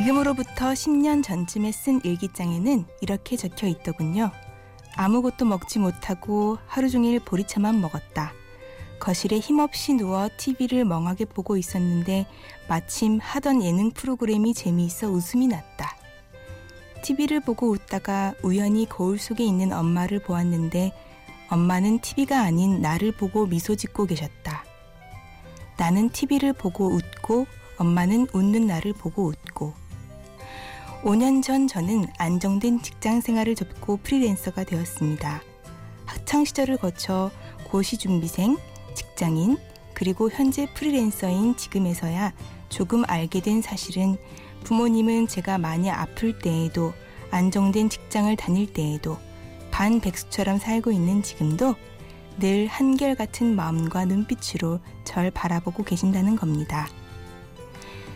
지금으로부터 10년 전쯤에 쓴 일기장에는 이렇게 적혀 있더군요. 아무것도 먹지 못하고 하루 종일 보리차만 먹었다. 거실에 힘없이 누워 TV를 멍하게 보고 있었는데 마침 하던 예능 프로그램이 재미있어 웃음이 났다. TV를 보고 웃다가 우연히 거울 속에 있는 엄마를 보았는데 엄마는 TV가 아닌 나를 보고 미소 짓고 계셨다. 나는 TV를 보고 웃고 엄마는 웃는 나를 보고 웃고 5년 전 저는 안정된 직장 생활을 접고 프리랜서가 되었습니다. 학창 시절을 거쳐 고시 준비생, 직장인, 그리고 현재 프리랜서인 지금에서야 조금 알게 된 사실은 부모님은 제가 많이 아플 때에도 안정된 직장을 다닐 때에도 반백수처럼 살고 있는 지금도 늘 한결같은 마음과 눈빛으로 절 바라보고 계신다는 겁니다.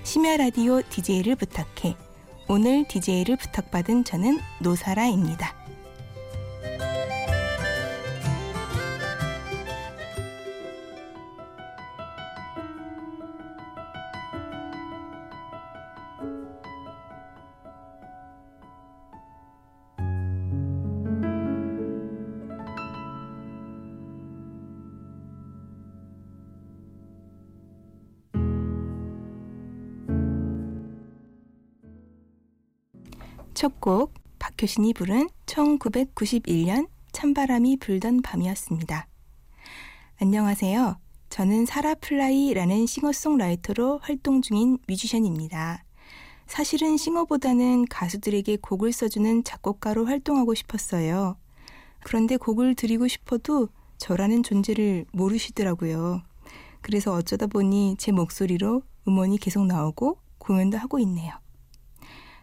심야 라디오 DJ를 부탁해. 오늘 DJ를 부탁받은 저는 노사라입니다. 박효신이 부른 1991년 찬바람이 불던 밤이었습니다. 안녕하세요. 저는 사라플라이라는 싱어송라이터로 활동 중인 뮤지션입니다. 사실은 싱어보다는 가수들에게 곡을 써주는 작곡가로 활동하고 싶었어요. 그런데 곡을 드리고 싶어도 저라는 존재를 모르시더라고요. 그래서 어쩌다 보니 제 목소리로 음원이 계속 나오고 공연도 하고 있네요.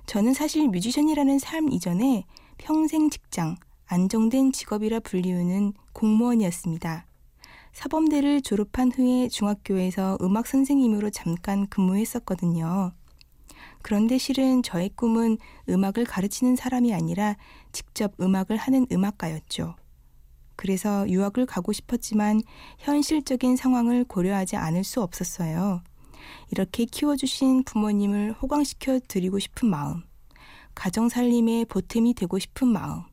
저는 사실 뮤지션이라는 삶 이전에 평생 직장, 안정된 직업이라 불리우는 공무원이었습니다. 사범대를 졸업한 후에 중학교에서 음악 선생님으로 잠깐 근무했었거든요. 그런데 실은 저의 꿈은 음악을 가르치는 사람이 아니라 직접 음악을 하는 음악가였죠. 그래서 유학을 가고 싶었지만 현실적인 상황을 고려하지 않을 수 없었어요. 이렇게 키워주신 부모님을 호강시켜 드리고 싶은 마음, 가정 살림의 보탬이 되고 싶은 마음,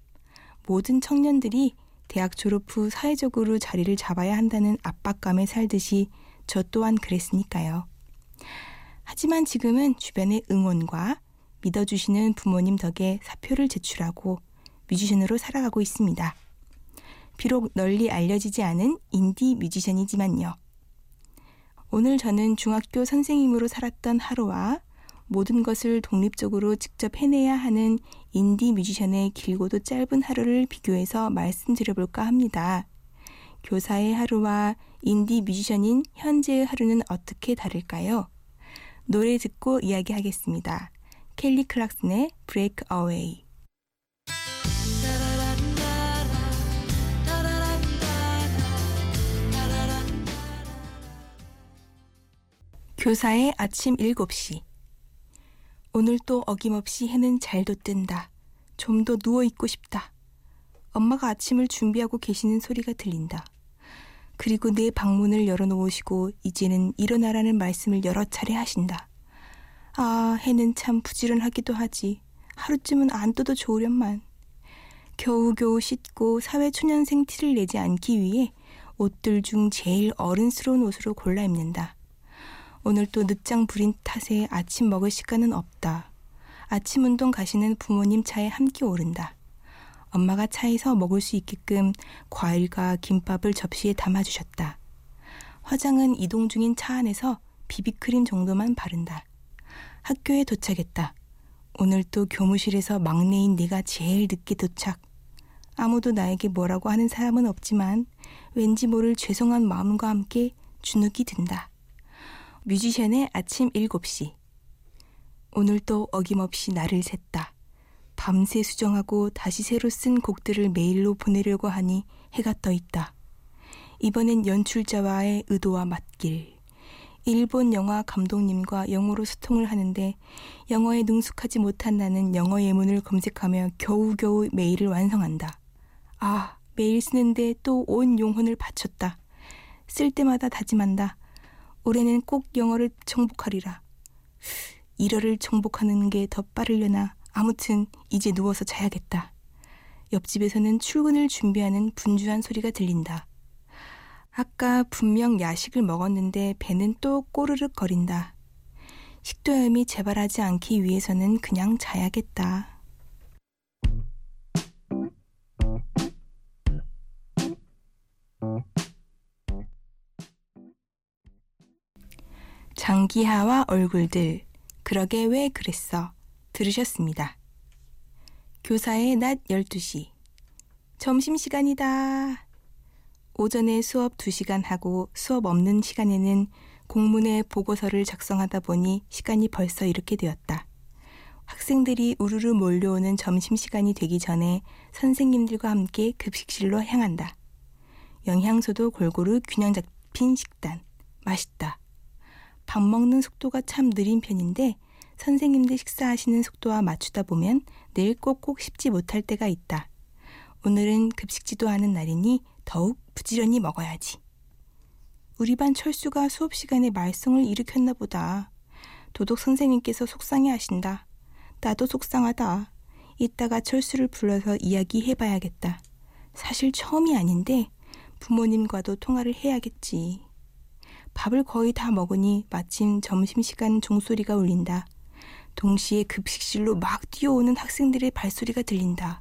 모든 청년들이 대학 졸업 후 사회적으로 자리를 잡아야 한다는 압박감에 살듯이 저 또한 그랬으니까요. 하지만 지금은 주변의 응원과 믿어주시는 부모님 덕에 사표를 제출하고 뮤지션으로 살아가고 있습니다. 비록 널리 알려지지 않은 인디 뮤지션이지만요. 오늘 저는 중학교 선생님으로 살았던 하루와 모든 것을 독립적으로 직접 해내야 하는 인디 뮤지션의 길고도 짧은 하루를 비교해서 말씀드려볼까 합니다. 교사의 하루와 인디 뮤지션인 현재의 하루는 어떻게 다를까요? 노래 듣고 이야기하겠습니다. 켈리 클락슨의 Break Away. 교사의 아침 7시. 오늘 또 어김없이 해는 잘도 뜬다. 좀 더 누워있고 싶다. 엄마가 아침을 준비하고 계시는 소리가 들린다. 그리고 내 방문을 열어놓으시고 이제는 일어나라는 말씀을 여러 차례 하신다. 아, 해는 참 부지런하기도 하지. 하루쯤은 안 떠도 좋으련만. 겨우겨우 씻고 사회초년생 티를 내지 않기 위해 옷들 중 제일 어른스러운 옷으로 골라 입는다. 오늘 또 늦장 부린 탓에 아침 먹을 시간은 없다. 아침 운동 가시는 부모님 차에 함께 오른다. 엄마가 차에서 먹을 수 있게끔 과일과 김밥을 접시에 담아주셨다. 화장은 이동 중인 차 안에서 비비크림 정도만 바른다. 학교에 도착했다. 오늘 또 교무실에서 막내인 내가 제일 늦게 도착. 아무도 나에게 뭐라고 하는 사람은 없지만 왠지 모를 죄송한 마음과 함께 주눅이 든다. 뮤지션의 아침 7시. 오늘도 어김없이 날을 샜다. 밤새 수정하고 다시 새로 쓴 곡들을 메일로 보내려고 하니 해가 떠 있다. 이번엔 연출자와의 의도와 맞길. 일본 영화 감독님과 영어로 소통을 하는데 영어에 능숙하지 못한 나는 영어 예문을 검색하며 겨우겨우 메일을 완성한다. 아, 메일 쓰는데 또 온 용혼을 바쳤다. 쓸 때마다 다짐한다. 올해는 꼭 영어를 정복하리라. 일어를 정복하는 게 더 빠르려나 아무튼 이제 누워서 자야겠다. 옆집에서는 출근을 준비하는 분주한 소리가 들린다. 아까 분명 야식을 먹었는데 배는 또 꼬르륵 거린다. 식도염이 재발하지 않기 위해서는 그냥 자야겠다. 장기하와 얼굴들, 그러게 왜 그랬어? 들으셨습니다. 교사의 낮 12시. 점심시간이다. 오전에 수업 2시간 하고 수업 없는 시간에는 공문의 보고서를 작성하다 보니 시간이 벌써 이렇게 되었다. 학생들이 우르르 몰려오는 점심시간이 되기 전에 선생님들과 함께 급식실로 향한다. 영양소도 골고루 균형 잡힌 식단. 맛있다. 밥 먹는 속도가 참 느린 편인데 선생님들 식사하시는 속도와 맞추다 보면 늘 꼭꼭 씹지 못할 때가 있다. 오늘은 급식지도 하는 날이니 더욱 부지런히 먹어야지. 우리 반 철수가 수업 시간에 말썽을 일으켰나 보다. 도덕 선생님께서 속상해 하신다. 나도 속상하다. 이따가 철수를 불러서 이야기해 봐야겠다. 사실 처음이 아닌데 부모님과도 통화를 해야겠지. 밥을 거의 다 먹으니 마침 점심시간 종소리가 울린다. 동시에 급식실로 막 뛰어오는 학생들의 발소리가 들린다.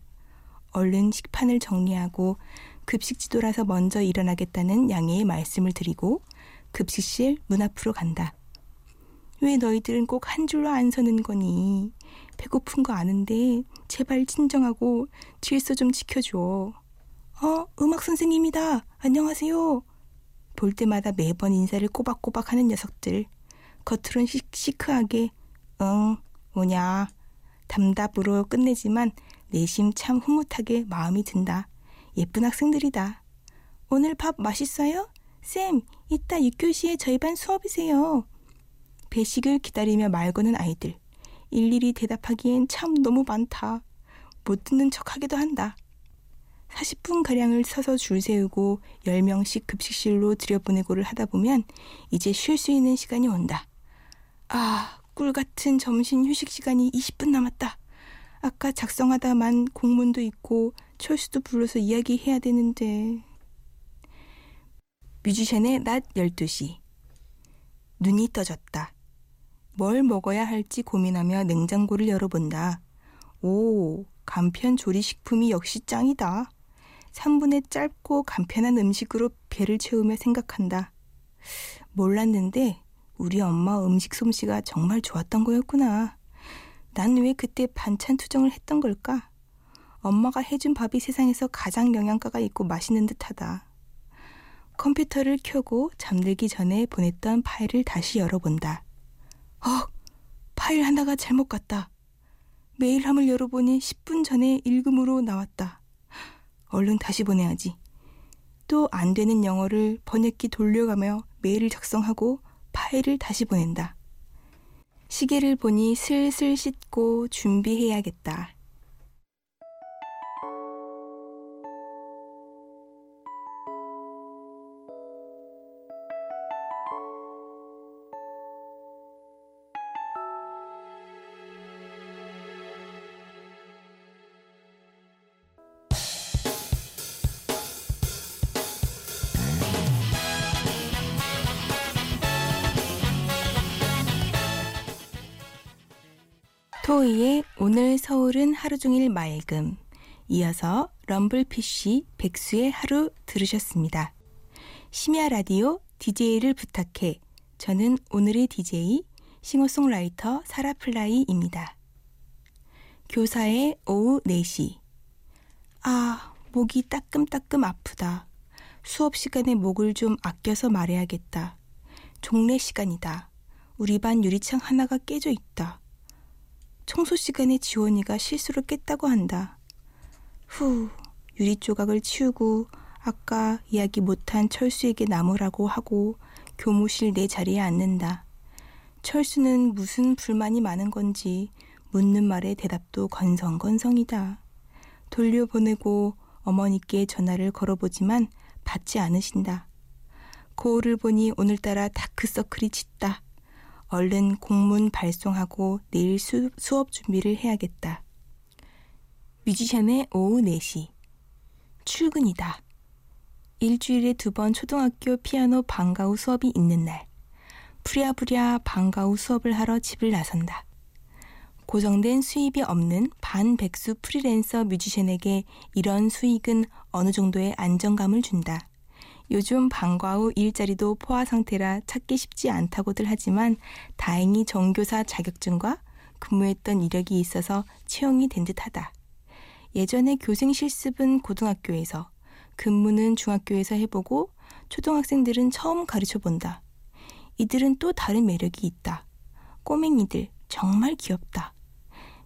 얼른 식판을 정리하고 급식 지도라서 먼저 일어나겠다는 양해의 말씀을 드리고 급식실 문 앞으로 간다. 왜 너희들은 꼭 한 줄로 안 서는 거니? 배고픈 거 아는데 제발 진정하고 질서 좀 지켜줘. 어, 음악 선생님이다. 안녕하세요. 볼 때마다 매번 인사를 꼬박꼬박 하는 녀석들. 겉으론 시, 시크하게, 응, 뭐냐. 담답으로 끝내지만 내심 참 흐뭇하게 마음이 든다. 예쁜 학생들이다. 오늘 밥 맛있어요? 쌤, 이따 6교시에 저희 반 수업이세요. 배식을 기다리며 말 거는 아이들. 일일이 대답하기엔 참 너무 많다. 못 듣는 척 하기도 한다. 40분가량을 서서 줄 세우고 10명씩 급식실로 들여보내고를 하다 보면 이제 쉴 수 있는 시간이 온다. 아, 꿀 같은 점심 휴식 시간이 20분 남았다. 아까 작성하다만 공문도 있고 철수도 불러서 이야기해야 되는데. 뮤지션의 낮 12시. 눈이 떠졌다. 뭘 먹어야 할지 고민하며 냉장고를 열어본다. 오, 간편 조리식품이 역시 짱이다. 3분의 짧고 간편한 음식으로 배를 채우며 생각한다. 몰랐는데 우리 엄마 음식 솜씨가 정말 좋았던 거였구나. 난 왜 그때 반찬 투정을 했던 걸까? 엄마가 해준 밥이 세상에서 가장 영양가가 있고 맛있는 듯하다. 컴퓨터를 켜고 잠들기 전에 보냈던 파일을 다시 열어본다. 어, 파일 하나가 잘못 갔다. 메일함을 열어보니 10분 전에 읽음으로 나왔다. 얼른 다시 보내야지. 또 안 되는 영어를 번역기 돌려가며 메일을 작성하고 파일을 다시 보낸다. 시계를 보니 슬슬 씻고 준비해야겠다. 토이의 오늘 서울은 하루 종일 맑음. 이어서 럼블피쉬 백수의 하루 들으셨습니다. 심야 라디오 DJ를 부탁해. 저는 오늘의 DJ 싱어송라이터 사라플라이입니다. 교사의 오후 4시. 아, 목이 따끔따끔 아프다. 수업 시간에 목을 좀 아껴서 말해야겠다. 종례 시간이다. 우리 반 유리창 하나가 깨져 있다. 청소 시간에 지원이가 실수로 깼다고 한다. 후, 유리 조각을 치우고 아까 이야기 못한 철수에게 나무라고 하고 교무실 내 자리에 앉는다. 철수는 무슨 불만이 많은 건지 묻는 말에 대답도 건성건성이다. 돌려보내고 어머니께 전화를 걸어보지만 받지 않으신다. 거울을 보니 오늘따라 다크서클이 짙다. 얼른 공문 발송하고 내일 수, 수업 준비를 해야겠다. 뮤지션의 오후 4시. 출근이다. 일주일에 두 번 초등학교 피아노 방과 후 수업이 있는 날. 부랴부랴 방과 후 수업을 하러 집을 나선다. 고정된 수입이 없는 반백수 프리랜서 뮤지션에게 이런 수익은 어느 정도의 안정감을 준다. 요즘 방과 후 일자리도 포화 상태라 찾기 쉽지 않다고들 하지만 다행히 정교사 자격증과 근무했던 이력이 있어서 채용이 된 듯하다. 예전에 교생 실습은 고등학교에서, 근무는 중학교에서 해보고 초등학생들은 처음 가르쳐 본다. 이들은 또 다른 매력이 있다. 꼬맹이들 정말 귀엽다.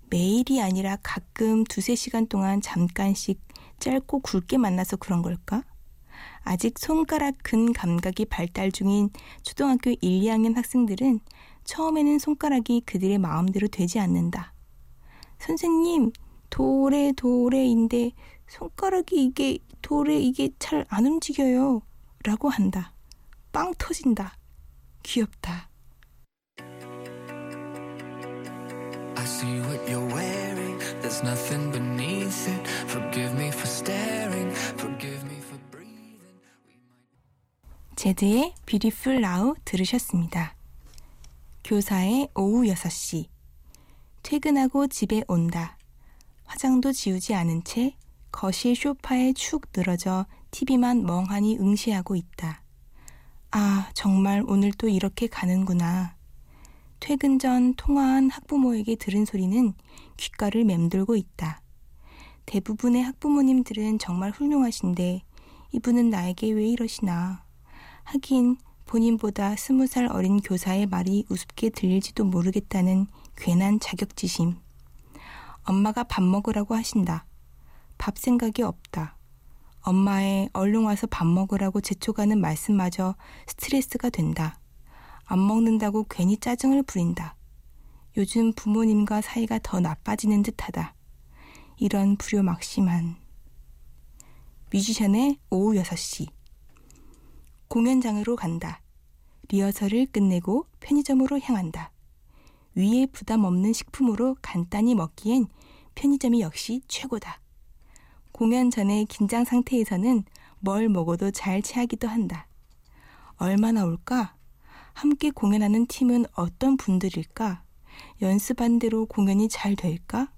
매일이 아니라 가끔 두세 시간 동안 잠깐씩 짧고 굵게 만나서 그런 걸까? 아직 손가락 근 감각이 발달 중인 초등학교 1, 2학년 학생들은 처음에는 손가락이 그들의 마음대로 되지 않는다. 선생님, 도레 도레인데 손가락이 이게 도레 이게 잘 안 움직여요. 라고 한다. 빵 터진다. 귀엽다. I see what you're wearing. There's nothing beneath it. Forgive me 제드의 Beautiful Now 들으셨습니다. 교사의 오후 6시. 퇴근하고 집에 온다. 화장도 지우지 않은 채 거실 쇼파에 축 늘어져 TV만 멍하니 응시하고 있다. 아, 정말 오늘 또 이렇게 가는구나. 퇴근 전 통화한 학부모에게 들은 소리는 귓가를 맴돌고 있다. 대부분의 학부모님들은 정말 훌륭하신데 이분은 나에게 왜 이러시나. 하긴 본인보다 스무 살 어린 교사의 말이 우습게 들릴지도 모르겠다는 괜한 자격지심. 엄마가 밥 먹으라고 하신다. 밥 생각이 없다. 엄마의 얼른 와서 밥 먹으라고 재촉하는 말씀마저 스트레스가 된다. 안 먹는다고 괜히 짜증을 부린다. 요즘 부모님과 사이가 더 나빠지는 듯하다. 이런 불효막심한. 뮤지션의 오후 6시. 공연장으로 간다. 리허설을 끝내고 편의점으로 향한다. 위에 부담 없는 식품으로 간단히 먹기엔 편의점이 역시 최고다. 공연 전에 긴장 상태에서는 뭘 먹어도 잘 체하기도 한다. 얼마나 올까? 함께 공연하는 팀은 어떤 분들일까? 연습한 대로 공연이 잘 될까?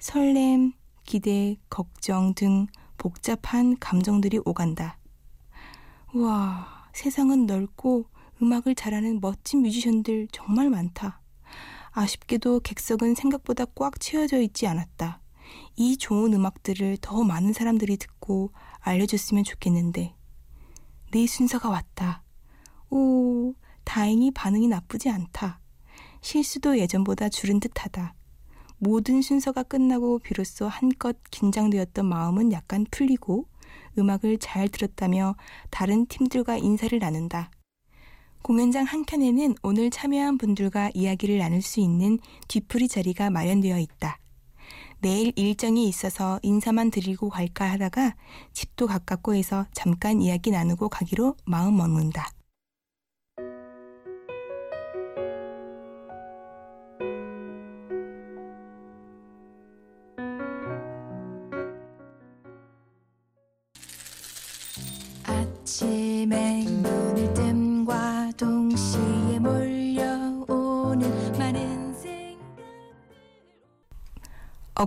설렘, 기대, 걱정 등 복잡한 감정들이 오간다. 우와, 세상은 넓고 음악을 잘하는 멋진 뮤지션들 정말 많다. 아쉽게도 객석은 생각보다 꽉 채워져 있지 않았다. 이 좋은 음악들을 더 많은 사람들이 듣고 알려줬으면 좋겠는데. 내 순서가 왔다. 오, 다행히 반응이 나쁘지 않다. 실수도 예전보다 줄은 듯하다. 모든 순서가 끝나고 비로소 한껏 긴장되었던 마음은 약간 풀리고 음악을 잘 들었다며 다른 팀들과 인사를 나눈다. 공연장 한켠에는 오늘 참여한 분들과 이야기를 나눌 수 있는 뒤풀이 자리가 마련되어 있다. 내일 일정이 있어서 인사만 드리고 갈까 하다가 집도 가깝고 해서 잠깐 이야기 나누고 가기로 마음 먹는다.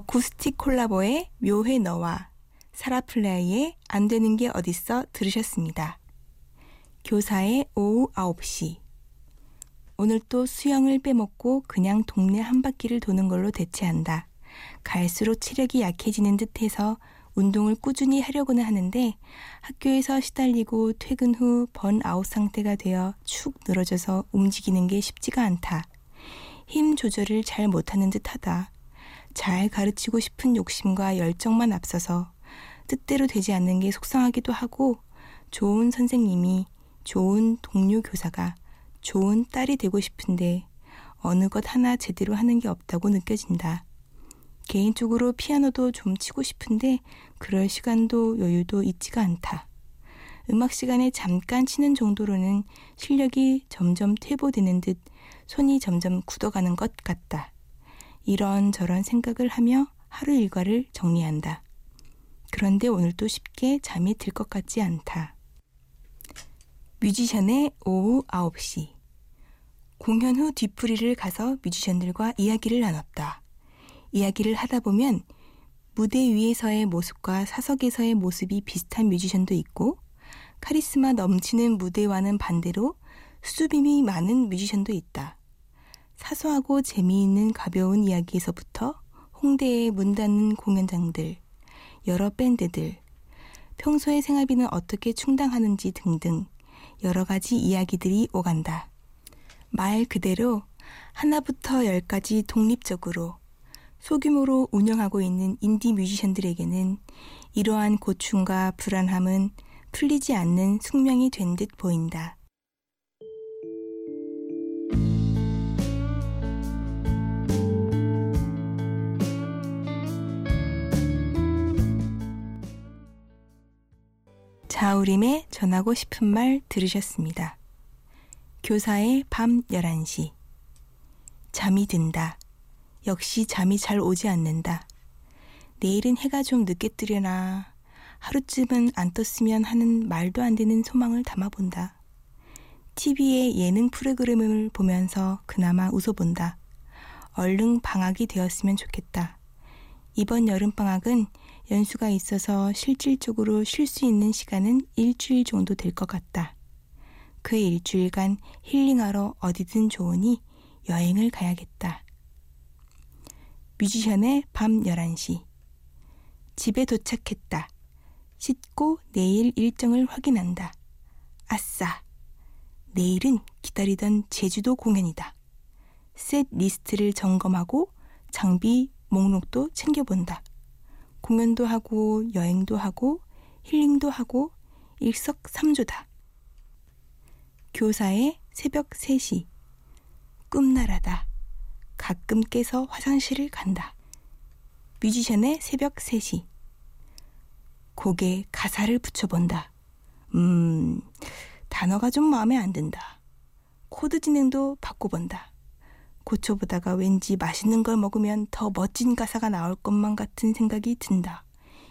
어쿠스틱 콜라보의 묘해 너와 사라플라이의 안 되는 게 어딨어 들으셨습니다. 교사의 오후 9시 오늘 또 수영을 빼먹고 그냥 동네 한 바퀴를 도는 걸로 대체한다. 갈수록 체력이 약해지는 듯해서 운동을 꾸준히 하려고는 하는데 학교에서 시달리고 퇴근 후 번아웃 상태가 되어 축 늘어져서 움직이는 게 쉽지가 않다. 힘 조절을 잘 못하는 듯하다. 잘 가르치고 싶은 욕심과 열정만 앞서서 뜻대로 되지 않는 게 속상하기도 하고 좋은 선생님이 좋은 동료 교사가 좋은 딸이 되고 싶은데 어느 것 하나 제대로 하는 게 없다고 느껴진다. 개인적으로 피아노도 좀 치고 싶은데 그럴 시간도 여유도 있지가 않다. 음악 시간에 잠깐 치는 정도로는 실력이 점점 퇴보되는 듯 손이 점점 굳어가는 것 같다. 이런저런 생각을 하며 하루 일과를 정리한다. 그런데 오늘도 쉽게 잠이 들 것 같지 않다. 뮤지션의 오후 9시. 공연 후 뒤풀이를 가서 뮤지션들과 이야기를 나눴다. 이야기를 하다 보면 무대 위에서의 모습과 사석에서의 모습이 비슷한 뮤지션도 있고 카리스마 넘치는 무대와는 반대로 수줍음이 많은 뮤지션도 있다. 사소하고 재미있는 가벼운 이야기에서부터 홍대의 문 닫는 공연장들, 여러 밴드들, 평소의 생활비는 어떻게 충당하는지 등등 여러 가지 이야기들이 오간다. 말 그대로 하나부터 열까지 독립적으로 소규모로 운영하고 있는 인디 뮤지션들에게는 이러한 고충과 불안함은 풀리지 않는 숙명이 된 듯 보인다. 자우림의 전하고 싶은 말 들으셨습니다. 교사의 밤 11시. 잠이 든다. 역시 잠이 잘 오지 않는다. 내일은 해가 좀 늦게 뜨려나. 하루쯤은 안 떴으면 하는 말도 안 되는 소망을 담아본다. TV의 예능 프로그램을 보면서 그나마 웃어본다. 얼른 방학이 되었으면 좋겠다. 이번 여름방학은 연수가 있어서 실질적으로 쉴 수 있는 시간은 일주일 정도 될 것 같다. 그 일주일간 힐링하러 어디든 좋으니 여행을 가야겠다. 뮤지션의 밤 11시. 집에 도착했다. 씻고 내일 일정을 확인한다. 아싸! 내일은 기다리던 제주도 공연이다. set list를 점검하고 장비 목록도 챙겨본다. 공연도 하고 여행도 하고 힐링도 하고 일석삼조다. 교사의 새벽 3시. 꿈나라다. 가끔 깨서 화장실을 간다. 뮤지션의 새벽 3시. 곡에 가사를 붙여본다. 음, 단어가 좀 마음에 안 든다. 코드 진행도 바꿔본다. 고쳐보다가 왠지 맛있는 걸 먹으면 더 멋진 가사가 나올 것만 같은 생각이 든다.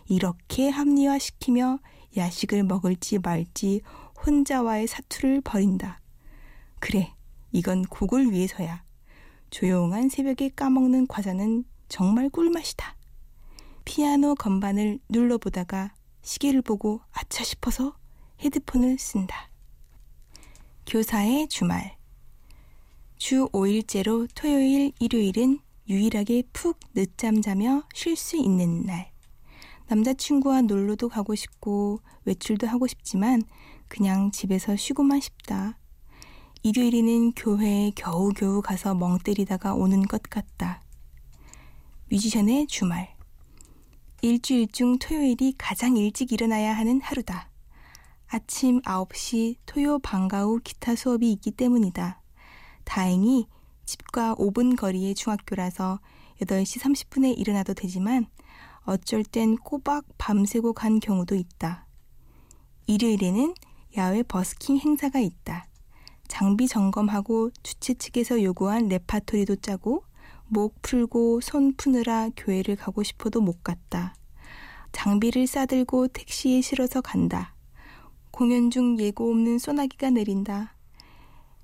이렇게 합리화시키며 야식을 먹을지 말지 혼자와의 사투를 벌인다. 그래, 이건 곡을 위해서야. 조용한 새벽에 까먹는 과자는 정말 꿀맛이다. 피아노 건반을 눌러보다가 시계를 보고 아차 싶어서 헤드폰을 쓴다. 교사의 주말. 주 5일째로 토요일, 일요일은 유일하게 푹 늦잠 자며 쉴 수 있는 날. 남자친구와 놀러도 가고 싶고 외출도 하고 싶지만 그냥 집에서 쉬고만 싶다. 일요일에는 교회에 겨우겨우 가서 멍 때리다가 오는 것 같다. 뮤지션의 주말. 일주일 중 토요일이 가장 일찍 일어나야 하는 하루다. 아침 9시 토요 방과 후 기타 수업이 있기 때문이다. 다행히 집과 5분 거리의 중학교라서 8시 30분에 일어나도 되지만 어쩔 땐 꼬박 밤새고 간 경우도 있다. 일요일에는 야외 버스킹 행사가 있다. 장비 점검하고 주최 측에서 요구한 레파토리도 짜고 목 풀고 손 푸느라 교회를 가고 싶어도 못 갔다. 장비를 싸들고 택시에 실어서 간다. 공연 중 예고 없는 소나기가 내린다.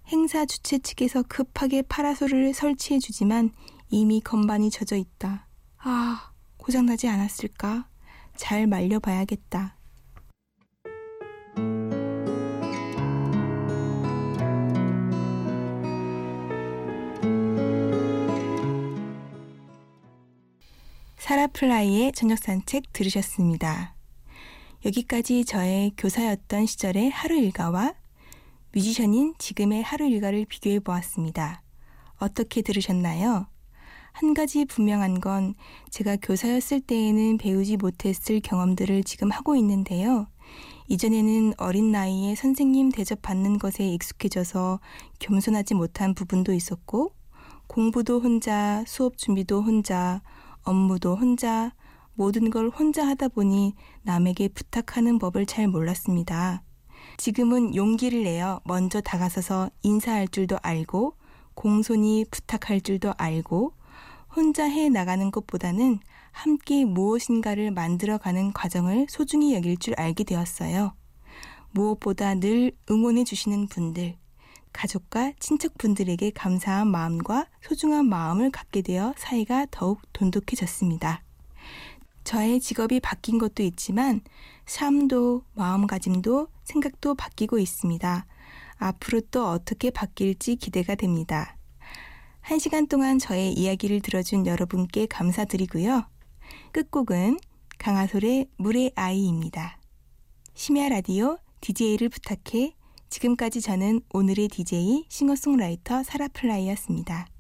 행사 주최 측에서 급하게 파라솔을 설치해 주지만 이미 건반이 젖어 있다. 아, 고장나지 않았을까? 잘 말려봐야겠다. 사라플라이의 저녁 산책 들으셨습니다. 여기까지 저의 교사였던 시절의 하루 일과와 뮤지션인 지금의 하루 일과를 비교해 보았습니다. 어떻게 들으셨나요? 한 가지 분명한 건 제가 교사였을 때에는 배우지 못했을 경험들을 지금 하고 있는데요. 이전에는 어린 나이에 선생님 대접받는 것에 익숙해져서 겸손하지 못한 부분도 있었고, 공부도 혼자, 수업 준비도 혼자, 업무도 혼자, 모든 걸 혼자 하다 보니 남에게 부탁하는 법을 잘 몰랐습니다. 지금은 용기를 내어 먼저 다가서서 인사할 줄도 알고 공손히 부탁할 줄도 알고 혼자 해 나가는 것보다는 함께 무엇인가를 만들어가는 과정을 소중히 여길 줄 알게 되었어요. 무엇보다 늘 응원해 주시는 분들, 가족과 친척분들에게 감사한 마음과 소중한 마음을 갖게 되어 사이가 더욱 돈독해졌습니다. 저의 직업이 바뀐 것도 있지만 삶도 마음가짐도 생각도 바뀌고 있습니다. 앞으로 또 어떻게 바뀔지 기대가 됩니다. 한 시간 동안 저의 이야기를 들어준 여러분께 감사드리고요. 끝곡은 강하솔의 물의 아이입니다. 심야 라디오 DJ를 부탁해 지금까지 저는 오늘의 DJ 싱어송라이터 사라플라이였습니다.